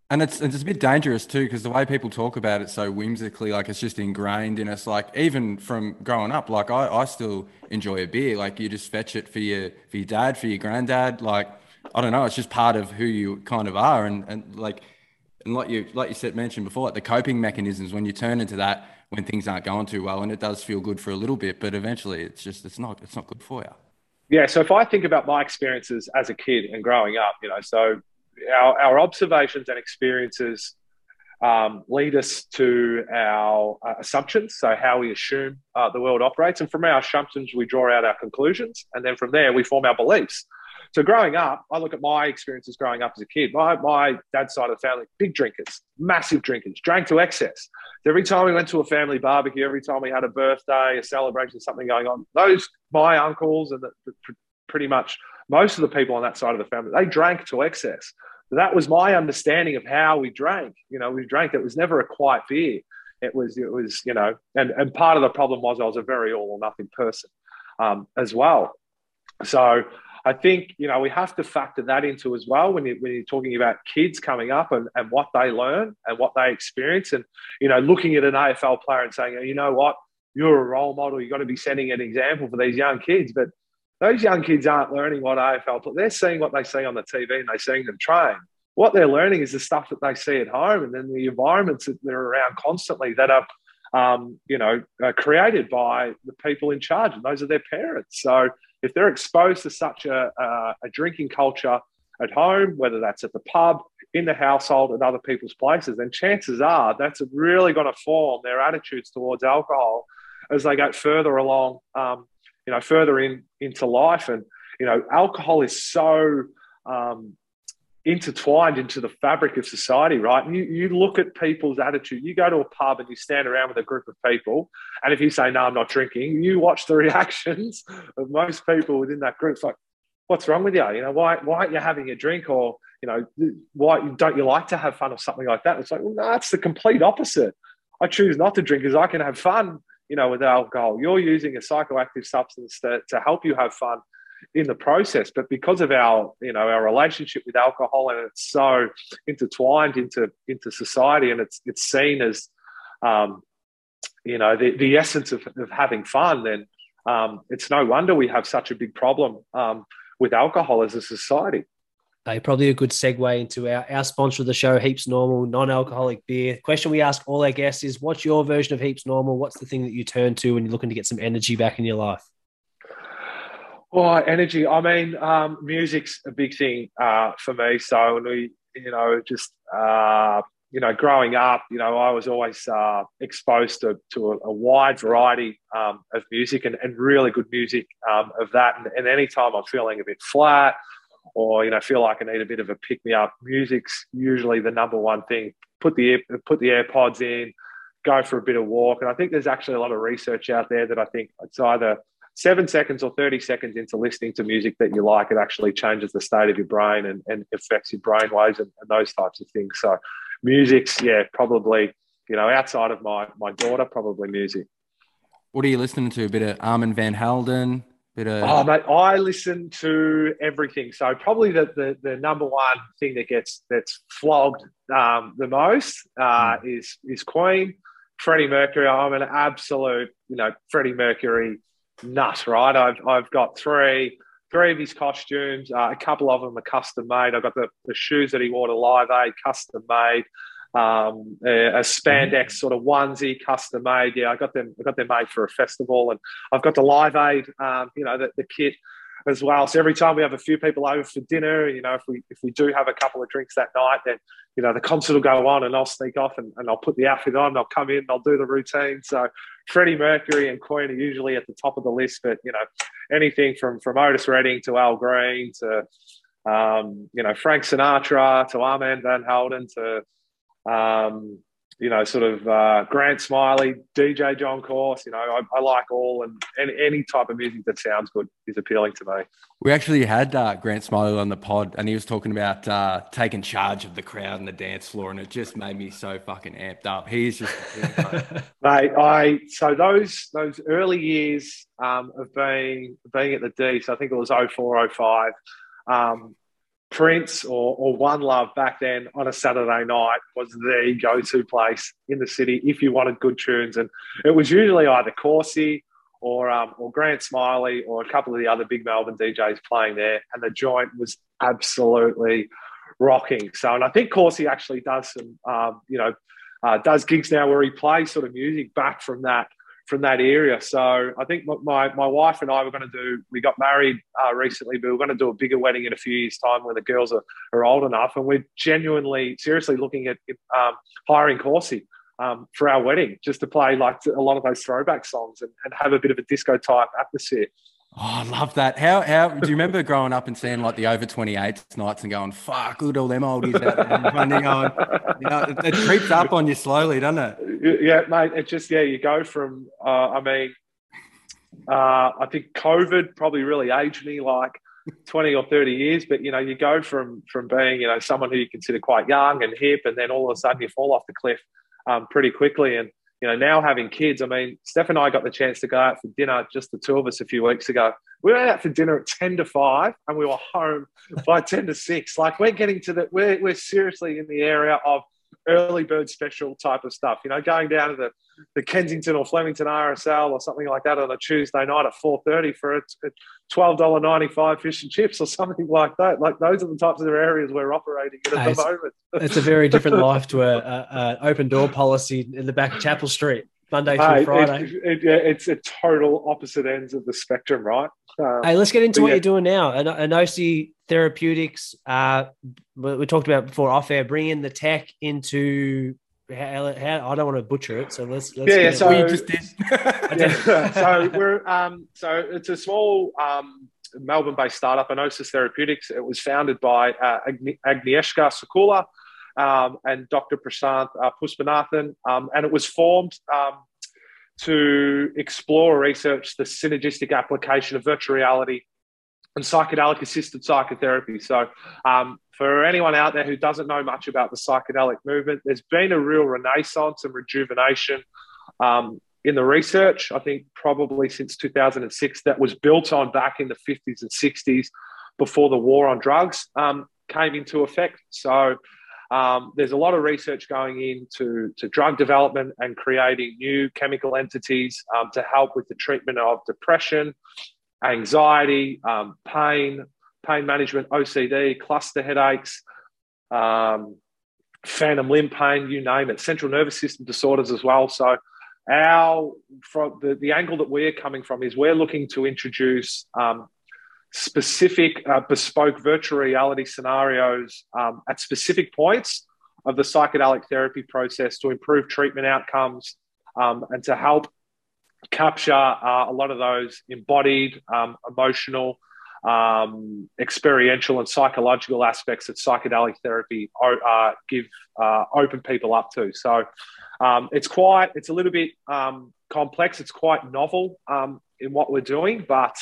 And it's it's a bit dangerous too because the way people talk about it so whimsically, like it's just ingrained in us. Like even from growing up, like I, I still enjoy a beer. Like you just fetch it for your for your dad, for your granddad. Like I don't know, it's just part of who you kind of are. And and like and like you like you said mentioned before, like the coping mechanisms when you turn into that when things aren't going too well, and it does feel good for a little bit, but eventually it's just it's not it's not good for you. Yeah. So if I think about my experiences as a kid and growing up, you know, so our, our observations and experiences um, lead us to our uh, assumptions, so how we assume uh, the world operates. And from our assumptions, we draw out our conclusions. And then from there, we form our beliefs. So growing up, I look at my experiences growing up as a kid. My, my dad's side of the family, big drinkers, massive drinkers, drank to excess. Every time we went to a family barbecue, every time we had a birthday, a celebration, something going on, those, my uncles and the, pretty much most of the people on that side of the family, they drank to excess. That was my understanding of how we drank. You know, we drank. It was never a quiet beer. It was, it was, you know, and, and part of the problem was I was a very all or nothing person um, as well. So I think, you know, we have to factor that into as well when, you, when you're talking about kids coming up and, and what they learn and what they experience. And, you know, looking at an AFL player and saying, you know what, you're a role model. You've got to be setting an example for these young kids. But those young kids aren't learning what AFL, but they're seeing what they see on the TV and they're seeing them train. What they're learning is the stuff that they see at home and then the environments that they're around constantly that are, um, you know, uh, created by the people in charge, and those are their parents. So if they're exposed to such a, a, a drinking culture at home, whether that's at the pub, in the household, at other people's places, then chances are that's really going to form their attitudes towards alcohol as they go further along um, you know, further in into life. And you know, alcohol is so um, intertwined into the fabric of society, right? And you, you look at people's attitude. You go to a pub and you stand around with a group of people, and if you say, "No, I'm not drinking," you watch the reactions of most people within that group. It's like, "What's wrong with you? You know, why why aren't you having a drink?" Or you know, why don't you like to have fun or something like that? It's like, well, no, it's the complete opposite. I choose not to drink because I can have fun you know, with alcohol. You're using a psychoactive substance to, to help you have fun in the process. But because of our, you know, our relationship with alcohol and it's so intertwined into into society and it's it's seen as um, you know, the, the essence of, of having fun, then um, it's no wonder we have such a big problem um, with alcohol as a society. Uh, probably a good segue into our, our sponsor of the show, Heaps Normal, non alcoholic beer. Question we ask all our guests is what's your version of Heaps Normal? What's the thing that you turn to when you're looking to get some energy back in your life? Oh, energy. I mean, um, music's a big thing uh, for me. So, when we, you know, just, uh, you know, growing up, you know, I was always uh, exposed to, to a, a wide variety um, of music and, and, really good music um, of that. And, and anytime I'm feeling a bit flat, or you know feel like I need a bit of a pick me up. Music's usually the number one thing. Put the put the AirPods in, go for a bit of walk, and I think there's actually a lot of research out there that I think it's either seven seconds or 30 seconds into listening to music that you like, it actually changes the state of your brain and, and affects your brain waves and, and those types of things. So, music's, yeah, probably, you know, outside of my, my daughter, probably music. What are you listening to? A bit of Armand Van Helden, Bit of... Oh, mate, I listen to everything. So probably the, the, the number one thing that gets that's flogged um, the most uh, mm. is is Queen, Freddie Mercury. I'm an absolute, you know, Freddie Mercury nut. Right? I've I've got three three of his costumes. Uh, a couple of them are custom made. I've got the, the shoes that he wore to Live Aid, custom made um, a, a, spandex mm-hmm. sort of onesie, custom made. Yeah, I got them. I got them made for a festival, and I've got the Live Aid, um, you know, the, the kit as well. So every time we have a few people over for dinner, you know, if we if we do have a couple of drinks that night, then you know the concert will go on, and I'll sneak off and, and I'll put the outfit on. I'll come in, I'll do the routine. So Freddie Mercury and Queen are usually at the top of the list, but you know, anything from from Otis Redding to Al Green to um, you know Frank Sinatra to Armand Van Helden to um, you know, sort of uh, Grant Smillie, DJ John Course. You know, I, I like all and any, any, type of music that sounds good is appealing to me. We actually had uh, Grant Smillie on the pod, and he was talking about uh, taking charge of the crowd and the dance floor, and it just made me so fucking amped up. He's just, mate. I so those those early years um, of being being at the D. So I think it was 04, 05. Um, Prince or, or One Love back then on a Saturday night was the go to place in the city if you wanted good tunes. And it was usually either Corsi or, um, or Grant Smillie or a couple of the other big Melbourne DJs playing there. And the joint was absolutely rocking. So, and I think Corsi actually does some, um, you know, uh, does gigs now where he plays sort of music back from that from that area. So I think my, my wife and I were going to do, we got married uh, recently, but we're going to do a bigger wedding in a few years' time when the girls are, are old enough. And we're genuinely, seriously looking at um, hiring Coursey um, for our wedding just to play like a lot of those throwback songs and, and have a bit of a disco type atmosphere. Oh, I love that. How how do you remember growing up and seeing like the over 28s nights and going, fuck, look at all them oldies out there. And going, you know, it, it, creeps up on you slowly, doesn't it? Yeah, mate. It just, yeah, you go from, uh, I mean, uh, I think COVID probably really aged me like 20 or 30 years, but you know, you go from from being, you know, someone who you consider quite young and hip, and then all of a sudden you fall off the cliff um, pretty quickly. And you know, now having kids, I mean, Steph and I got the chance to go out for dinner, just the two of us, a few weeks ago. We went out for dinner at 10 to 5 and we were home by 10 to 6. Like, we're getting to the, we're, we're seriously in the area of early bird special type of stuff. You know, going down to the, the Kensington or Flemington RSL or something like that on a Tuesday night at 4.30 for a $12.95 fish and chips or something like that. Like those are the types of areas we're operating in at it's, the moment. it's a very different life to a, a, a, open door policy in the back of Chapel Street. Monday through Friday. It, it, it's a total opposite ends of the spectrum, right? Um, hey, let's get into what yeah. you're doing now. Enosi Therapeutics, uh, we talked about before off air, bringing the tech into how, how, I don't want to butcher it, so let's, let's yeah. So we just did. yeah, so we're um, so it's a small um, Melbourne-based startup, Enosis Therapeutics. It was founded by uh, Agnieszka Sekula um, and Dr. Prashant uh, Puspanathan, um, and it was formed um, to explore research the synergistic application of virtual reality and psychedelic assisted psychotherapy. So, um, for anyone out there who doesn't know much about the psychedelic movement, there's been a real renaissance and rejuvenation um, in the research. I think probably since 2006, that was built on back in the 50s and 60s before the war on drugs um, came into effect. So, um, there's a lot of research going into to drug development and creating new chemical entities um, to help with the treatment of depression, anxiety, um, pain, pain management, OCD, cluster headaches, um, phantom limb pain, you name it, central nervous system disorders as well. So, our from the, the angle that we're coming from is we're looking to introduce um, specific uh, bespoke virtual reality scenarios um, at specific points of the psychedelic therapy process to improve treatment outcomes um, and to help capture uh, a lot of those embodied, um, emotional, um, experiential, and psychological aspects that psychedelic therapy uh, give uh, open people up to. So um, it's quite, it's a little bit um, complex. It's quite novel in what we're doing, but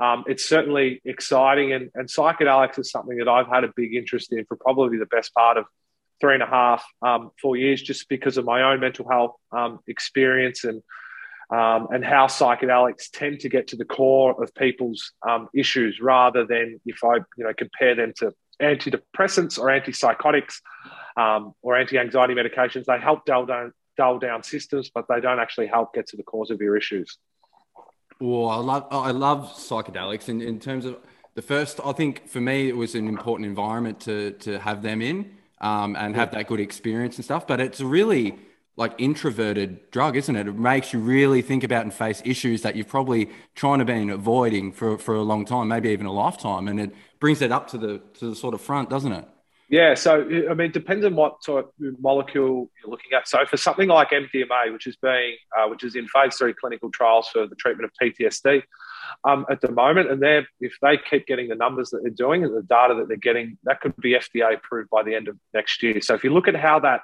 um, it's certainly exciting. And, and, psychedelics is something that I've had a big interest in for probably the best part of three and a half, um, four years, just because of my own mental health um, experience and um, and how psychedelics tend to get to the core of people's um, issues, rather than if I you know compare them to antidepressants or antipsychotics um, or anti-anxiety medications. They help dull down dull down systems, but they don't actually help get to the cause of your issues. Well, I love I love psychedelics in, in terms of the first. I think for me it was an important environment to to have them in um, and have that good experience and stuff. But it's really like introverted drug, isn't it? It makes you really think about and face issues that you've probably trying to been avoiding for, for a long time, maybe even a lifetime. And it brings it up to the to the sort of front, doesn't it? Yeah, so I mean, it depends on what sort of molecule you're looking at. So for something like MDMA, which is being uh, which is in phase three clinical trials for the treatment of PTSD um, at the moment, and they if they keep getting the numbers that they're doing and the data that they're getting, that could be FDA approved by the end of next year. So if you look at how that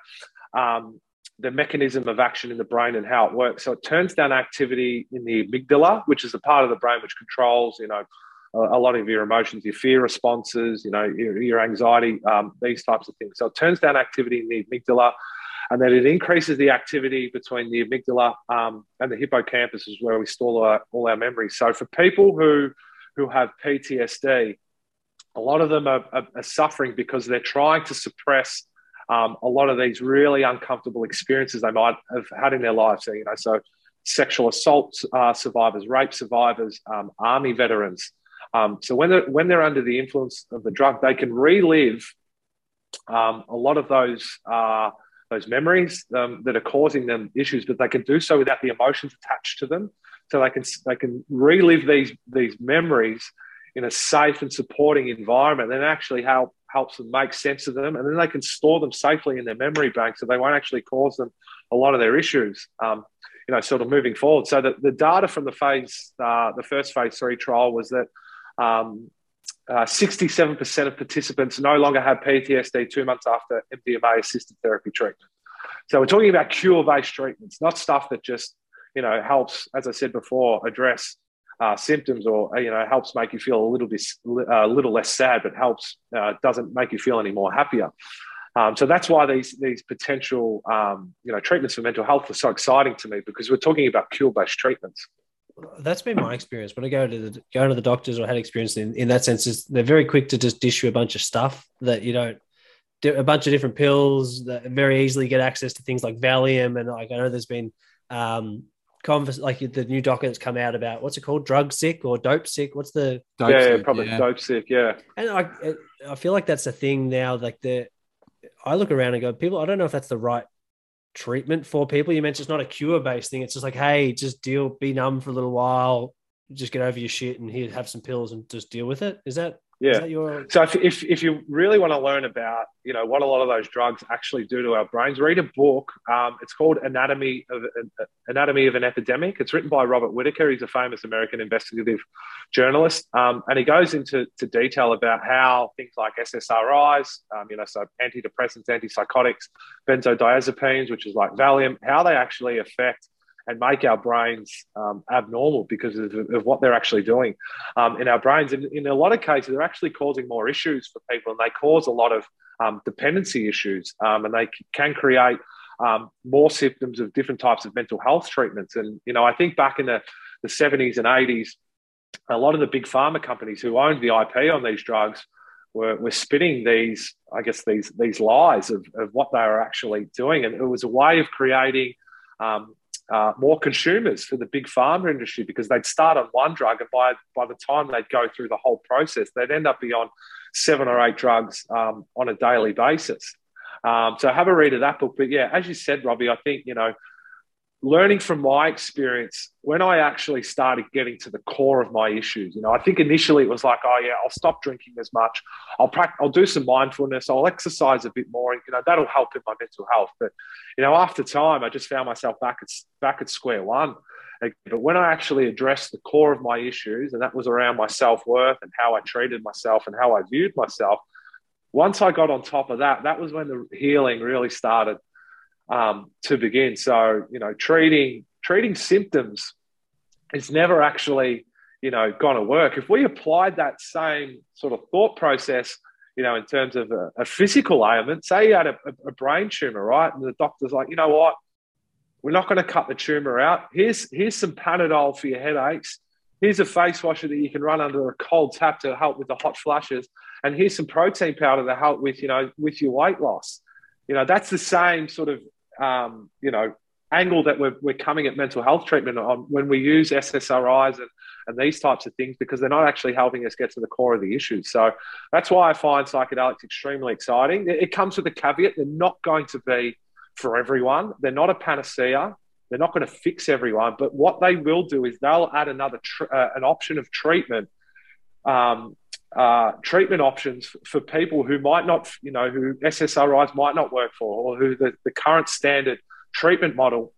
um, the mechanism of action in the brain and how it works. So it turns down activity in the amygdala, which is the part of the brain which controls, you know, a, lot of your emotions, your fear responses, you know, your, your anxiety, um, these types of things. So it turns down activity in the amygdala, and then it increases the activity between the amygdala um, and the hippocampus, is where we store all our, all our memories. So for people who who have PTSD, a lot of them are, are, are suffering because they're trying to suppress um, a lot of these really uncomfortable experiences they might have had in their lives. So, you know, so sexual assault uh, survivors, rape survivors, um, army veterans. Um, so when they're when they're under the influence of the drug, they can relive um, a lot of those uh, those memories um, that are causing them issues, but they can do so without the emotions attached to them. So they can they can relive these these memories in a safe and supporting environment, and actually help helps them make sense of them, and then they can store them safely in their memory bank, so they won't actually cause them a lot of their issues. Um, you know, sort of moving forward. So the, the data from the phase, uh, the first phase three trial was that um, uh, 67% of participants no longer had PTSD two months after MDMA assisted therapy treatment. So we're talking about cure based treatments, not stuff that just, you know, helps, as I said before, address uh, symptoms or you know helps make you feel a little bit a uh, little less sad, but helps uh, doesn't make you feel any more happier. Um, so that's why these these potential um, you know treatments for mental health are so exciting to me because we're talking about cure based treatments. That's been my experience when I go to the go to the doctors or had experience in, in that sense. Is they're very quick to just dish you a bunch of stuff that you don't a bunch of different pills that very easily get access to things like Valium and like I know there's been um, converse like the new docket that's come out about what's it called? Drug sick or dope sick? What's the dope yeah, sick, probably yeah. dope sick yeah. And I I feel like that's a thing now like the I look around and go people I don't know if that's the right treatment for people. You mentioned it's not a cure based thing. It's just like hey just deal be numb for a little while just get over your shit and here have some pills and just deal with it. Is that yeah. Your... So if, if, if, you really want to learn about, you know, what a lot of those drugs actually do to our brains, read a book. Um, it's called Anatomy of Anatomy of an Epidemic. It's written by Robert Whitaker. He's a famous American investigative journalist, um, and he goes into to detail about how things like SSRIs, um, you know, so antidepressants, antipsychotics, benzodiazepines, which is like Valium, how they actually affect and make our brains um, abnormal because of, of, what they're actually doing um, in our brains. And in a lot of cases, they're actually causing more issues for people, and they cause a lot of um, dependency issues, um, and they can create um, more symptoms of different types of mental health treatments. And you know, I think back in the, the 70s and 80s, a lot of the big pharma companies who owned the IP on these drugs were, were spinning these, I guess, these these lies of, of what they were actually doing, and it was a way of creating um, uh, more consumers for the big pharma industry because they'd start on one drug and by, by the time they'd go through the whole process, they'd end up beyond seven or eight drugs um, on a daily basis. Um, so have a read of that book. But yeah, as you said, Robbie, I think, you know, learning from my experience when I actually started getting to the core of my issues. You know, I think initially it was like, oh yeah, I'll stop drinking as much. I'll practice, I'll do some mindfulness. I'll exercise a bit more. And, you know, that'll help in my mental health. But you know, after time, I just found myself back at back at square one. But when I actually addressed the core of my issues, and that was around my self worth and how I treated myself and how I viewed myself, once I got on top of that, that was when the healing really started um, to begin. So, you know, treating treating symptoms is never actually, you know, going to work. If we applied that same sort of thought process, you know, in terms of a, a physical ailment, say you had a, a brain tumor, right, and the doctor's like, you know what, we're not going to cut the tumor out. Here's here's some Panadol for your headaches. Here's a face washer that you can run under a cold tap to help with the hot flushes, and here's some protein powder to help with you know with your weight loss. You know that's the same sort of um, you know, angle that we're, we're coming at mental health treatment on when we use SSRIs and, and these types of things because they're not actually helping us get to the core of the issues. So that's why I find psychedelics extremely exciting. It, it comes with a caveat they're not going to be for everyone. They're not a panacea. They're not going to fix everyone. But what they will do is they'll add another tr- uh, an option of treatment, um, uh, treatment options for people who might not, you know, who SSRIs might not work for, or who the, the current standard treatment model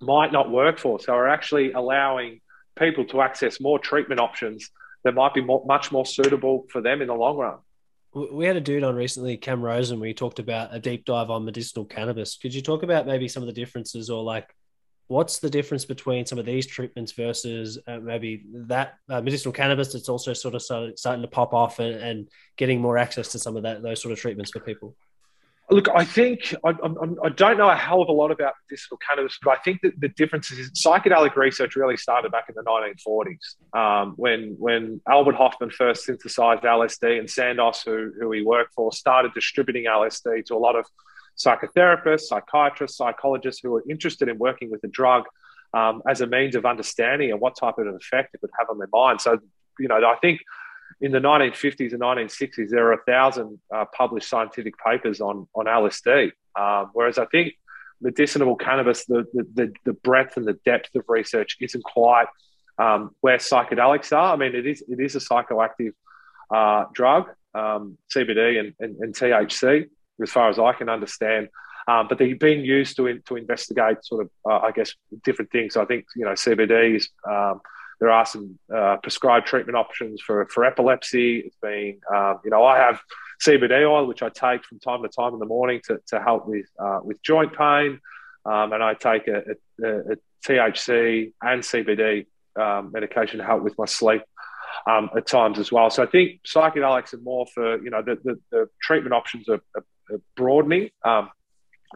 might not work for. So we're actually allowing people to access more treatment options that might be more, much more suitable for them in the long run. We had a dude on recently, Cam Rosen, where he talked about a deep dive on medicinal cannabis. Could you talk about maybe some of the differences or like what's the difference between some of these treatments versus uh, maybe that uh, medicinal cannabis that's also sort of starting to pop off and, and, getting more access to some of that those sort of treatments for people? Look, I think I, I, I, don't know a hell of a lot about medicinal cannabis, but I think that the difference is psychedelic research really started back in the 1940s um, when when Albert Hofmann first synthesized LSD and Sandoz, who, who he worked for, started distributing LSD to a lot of psychotherapists, psychiatrists, psychologists who are interested in working with the drug um, as a means of understanding and what type of effect it would have on their mind. So, you know, I think in the 1950s and 1960s, there are a thousand uh, published scientific papers on on LSD. Um, whereas I think medicinal cannabis, the, the, the breadth and the depth of research isn't quite um, where psychedelics are. I mean, it is it is a psychoactive uh, drug, um, CBD and, and, and, THC, as far as I can understand. Um, but they're being used to in, to investigate sort of, uh, I guess, different things. I think you know CBD is um, there are some uh, prescribed treatment options for, for epilepsy. It's been, um, you know, I have CBD oil, which I take from time to time in the morning to, to help with, uh, with joint pain. Um, and I take a, a, a THC and CBD um, medication to help with my sleep um, at times as well. So I think psychedelics are more for, you know, the, the, the treatment options are, are broadening um,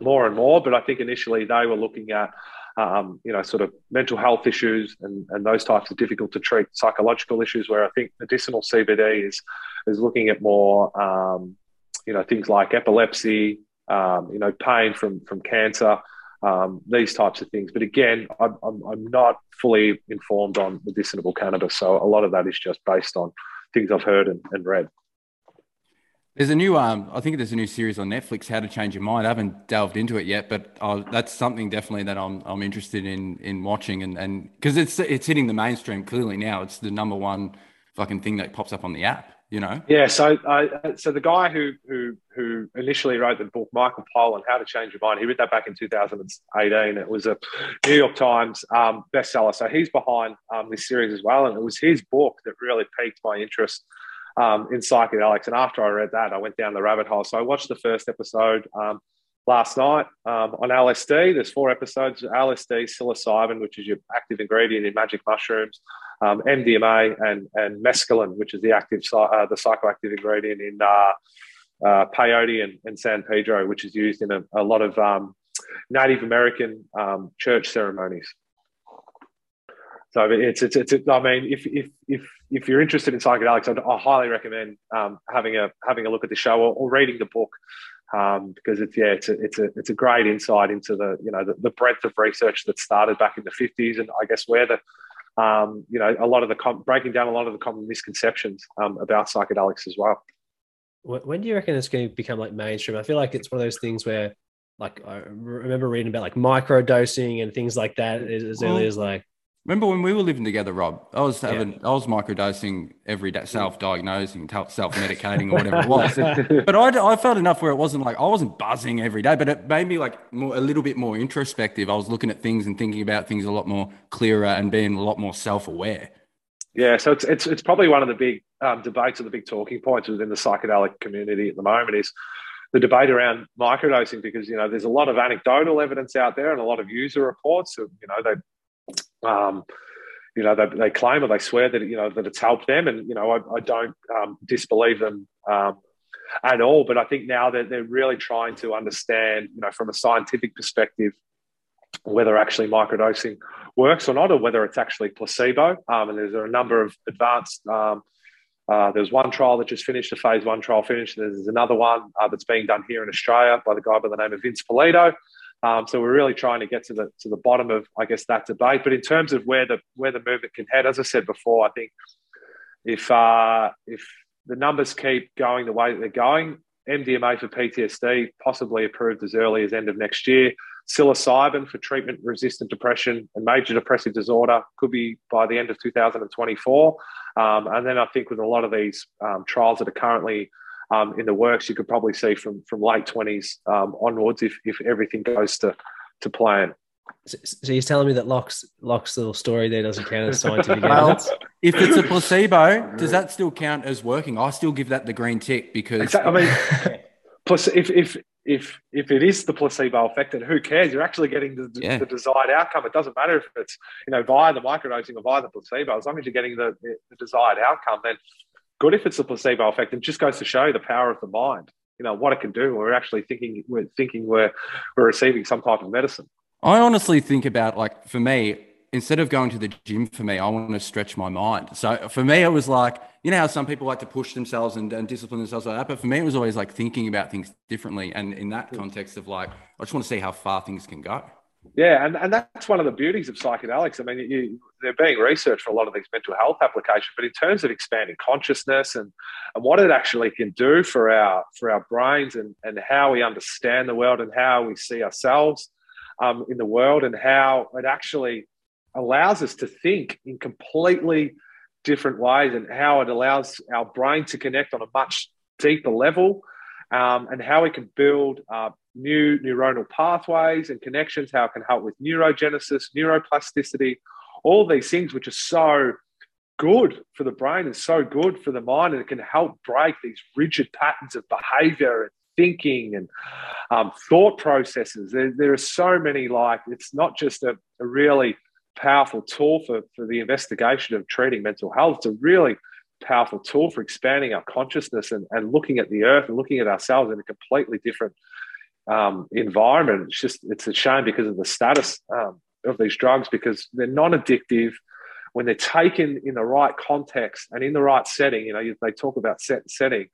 more and more. But I think initially they were looking at um, you know, sort of mental health issues and, and those types of difficult to treat psychological issues. Where I think medicinal CBD is is looking at more, um, you know, things like epilepsy, um, you know, pain from from cancer, um, these types of things. But again, I'm, I'm, I'm not fully informed on medicinal cannabis, so a lot of that is just based on things I've heard and, and read. There's a new, um, I think there's a new series on Netflix, How to Change Your Mind. I haven't delved into it yet, but that's something definitely that I'm I'm interested in in watching, and and because it's it's hitting the mainstream clearly now. It's the number one fucking thing that pops up on the app. You know. Yeah. So uh, so the guy who who who initially wrote the book, Michael Pollan, How to Change Your Mind, he wrote that back in 2018. It was a New York Times um, bestseller. So he's behind um, this series as well, and it was his book that really piqued my interest um, in psychedelics. And after I read that, I went down the rabbit hole. So I watched the first episode um, last night um, on LSD. There's four episodes: LSD, psilocybin, which is your active ingredient in magic mushrooms, um, MDMA, and and mescaline, which is the active uh, the psychoactive ingredient in uh, uh, peyote and, and, San Pedro, which is used in a, a lot of um, Native American um, church ceremonies. So it's, it's, it's, I mean, if, if, if, if you're interested in psychedelics, I'd, I highly recommend um, having a, having a look at the show or, or reading the book. Um, because it's yeah, it's a, it's a it's a great insight into the you know the, the breadth of research that started back in the 50s, and I guess where the um, you know a lot of the com- breaking down a lot of the common misconceptions um, about psychedelics as well. When do you reckon it's going to become like mainstream? I feel like it's one of those things where, like, I remember reading about like micro dosing and things like that as early as like Remember when we were living together, Rob? I was having, yeah. I was microdosing every day, self-diagnosing, self-medicating, or whatever it was. but I, I felt enough where it wasn't like I wasn't buzzing every day, but it made me like more, a little bit more introspective. I was looking at things and thinking about things a lot more clearer and being a lot more self-aware. Yeah, so it's it's, it's probably one of the big um, debates or the big talking points within the psychedelic community at the moment is the debate around microdosing because you know there's a lot of anecdotal evidence out there and a lot of user reports. Of, you know, they um, you know, they, they claim or they swear that you know that it's helped them, and you know, I, I don't um, disbelieve them um, at all. But I think now that they're really trying to understand, you know, from a scientific perspective, whether actually microdosing works or not, or whether it's actually placebo. Um, and there's a number of advanced. Um, uh, there's one trial that just finished, a phase one trial finished. There's another one uh, that's being done here in Australia by the guy by the name of Vince Polito. Um, so we're really trying to get to the to the bottom of, I guess, that debate. But in terms of where the where the movement can head, as I said before, I think if uh, if the numbers keep going the way that they're going, MDMA for PTSD, possibly approved as early as end of next year. Psilocybin for treatment resistant depression and major depressive disorder could be by the end of 2024. Um, and then I think with a lot of these um, trials that are currently um, in the works, you could probably see from from late 20s um, onwards if, if everything goes to, to plan. So he's telling me that Locke's Locke's little story there doesn't count as scientific Well, evidence. if it's a placebo, does that still count as working? I still give that the green tick because Exactly. I mean, plus if if if if it is the placebo effect, then who cares? You're actually getting the, Yeah. the desired outcome. It doesn't matter if it's you know via the microdosing or via the placebo. As long as you're getting the, the desired outcome, then good. If it's the placebo effect, it just goes to show the power of the mind. You know what it can do. We're actually thinking we're thinking we're we're receiving some type of medicine. I honestly think about like for me, instead of going to the gym for me, I want to stretch my mind. So for me, it was like, you know how some people like to push themselves and, and discipline themselves like that. But for me, it was always like thinking about things differently. And in that context of like, I just want to see how far things can go. Yeah, and, and that's one of the beauties of psychedelics. I mean, you, they're being researched for a lot of these mental health applications, but in terms of expanding consciousness and, and what it actually can do for our for our brains and, and how we understand the world and how we see ourselves um, in the world and how it actually allows us to think in completely different ways and how it allows our brain to connect on a much deeper level um, and how we can build uh, new neuronal pathways and connections, how it can help with neurogenesis, neuroplasticity, all these things which are so good for the brain and so good for the mind, and it can help break these rigid patterns of behavior and thinking and um, thought processes. There, there are so many, like, it's not just a, a really powerful tool for, for the investigation of treating mental health, it's a really powerful tool for expanding our consciousness and, and looking at the earth and looking at ourselves in a completely different um, environment. It's just it's a shame because of the status um, of these drugs because they're non-addictive when they're taken in the right context and in the right setting. You know, they talk about set and setting.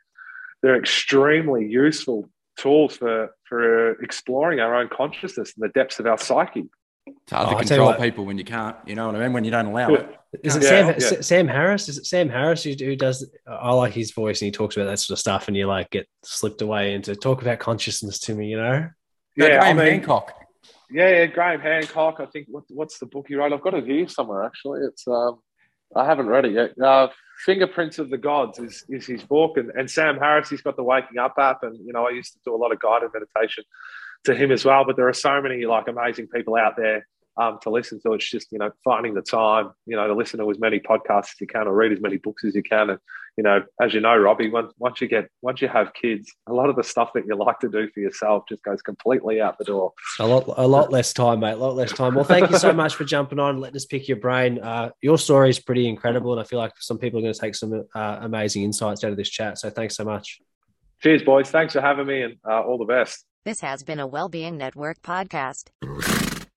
They're extremely useful tools for for exploring our own consciousness and the depths of our psyche. It's hard Oh, to I control what. people when you can't, you know what I mean? When you don't allow it. Is it Yeah, Sam, yeah. Sam Harris? Is it Sam Harris who, who does? I like his voice and he talks about that sort of stuff, and you like get slipped away into talk about consciousness to me. You know, No, Yeah, I Graham mean- Hancock. Yeah, yeah, Graham Hancock. I think what, what's the book he wrote? I've got it here somewhere. Actually, it's um, I haven't read it yet. Uh, Fingerprints of the Gods is, is his book, and, and Sam Harris. He's got the Waking Up app, and you know I used to do a lot of guided meditation to him as well. But there are so many like amazing people out there um, to listen to. It's just you know finding the time, you know, to listen to as many podcasts as you can or read as many books as you can. And you know, as you know, Robbie, once once you get once you have kids, a lot of the stuff that you like to do for yourself just goes completely out the door. a lot, a lot less time, mate. A lot less time. Well, thank you so much for jumping on, and letting us pick your brain. Uh, your story is pretty incredible, and I feel like some people are going to take some uh, amazing insights out of this chat. So, thanks so much. Cheers, boys. Thanks for having me and uh, all the best. This has been a Wellbeing Network podcast.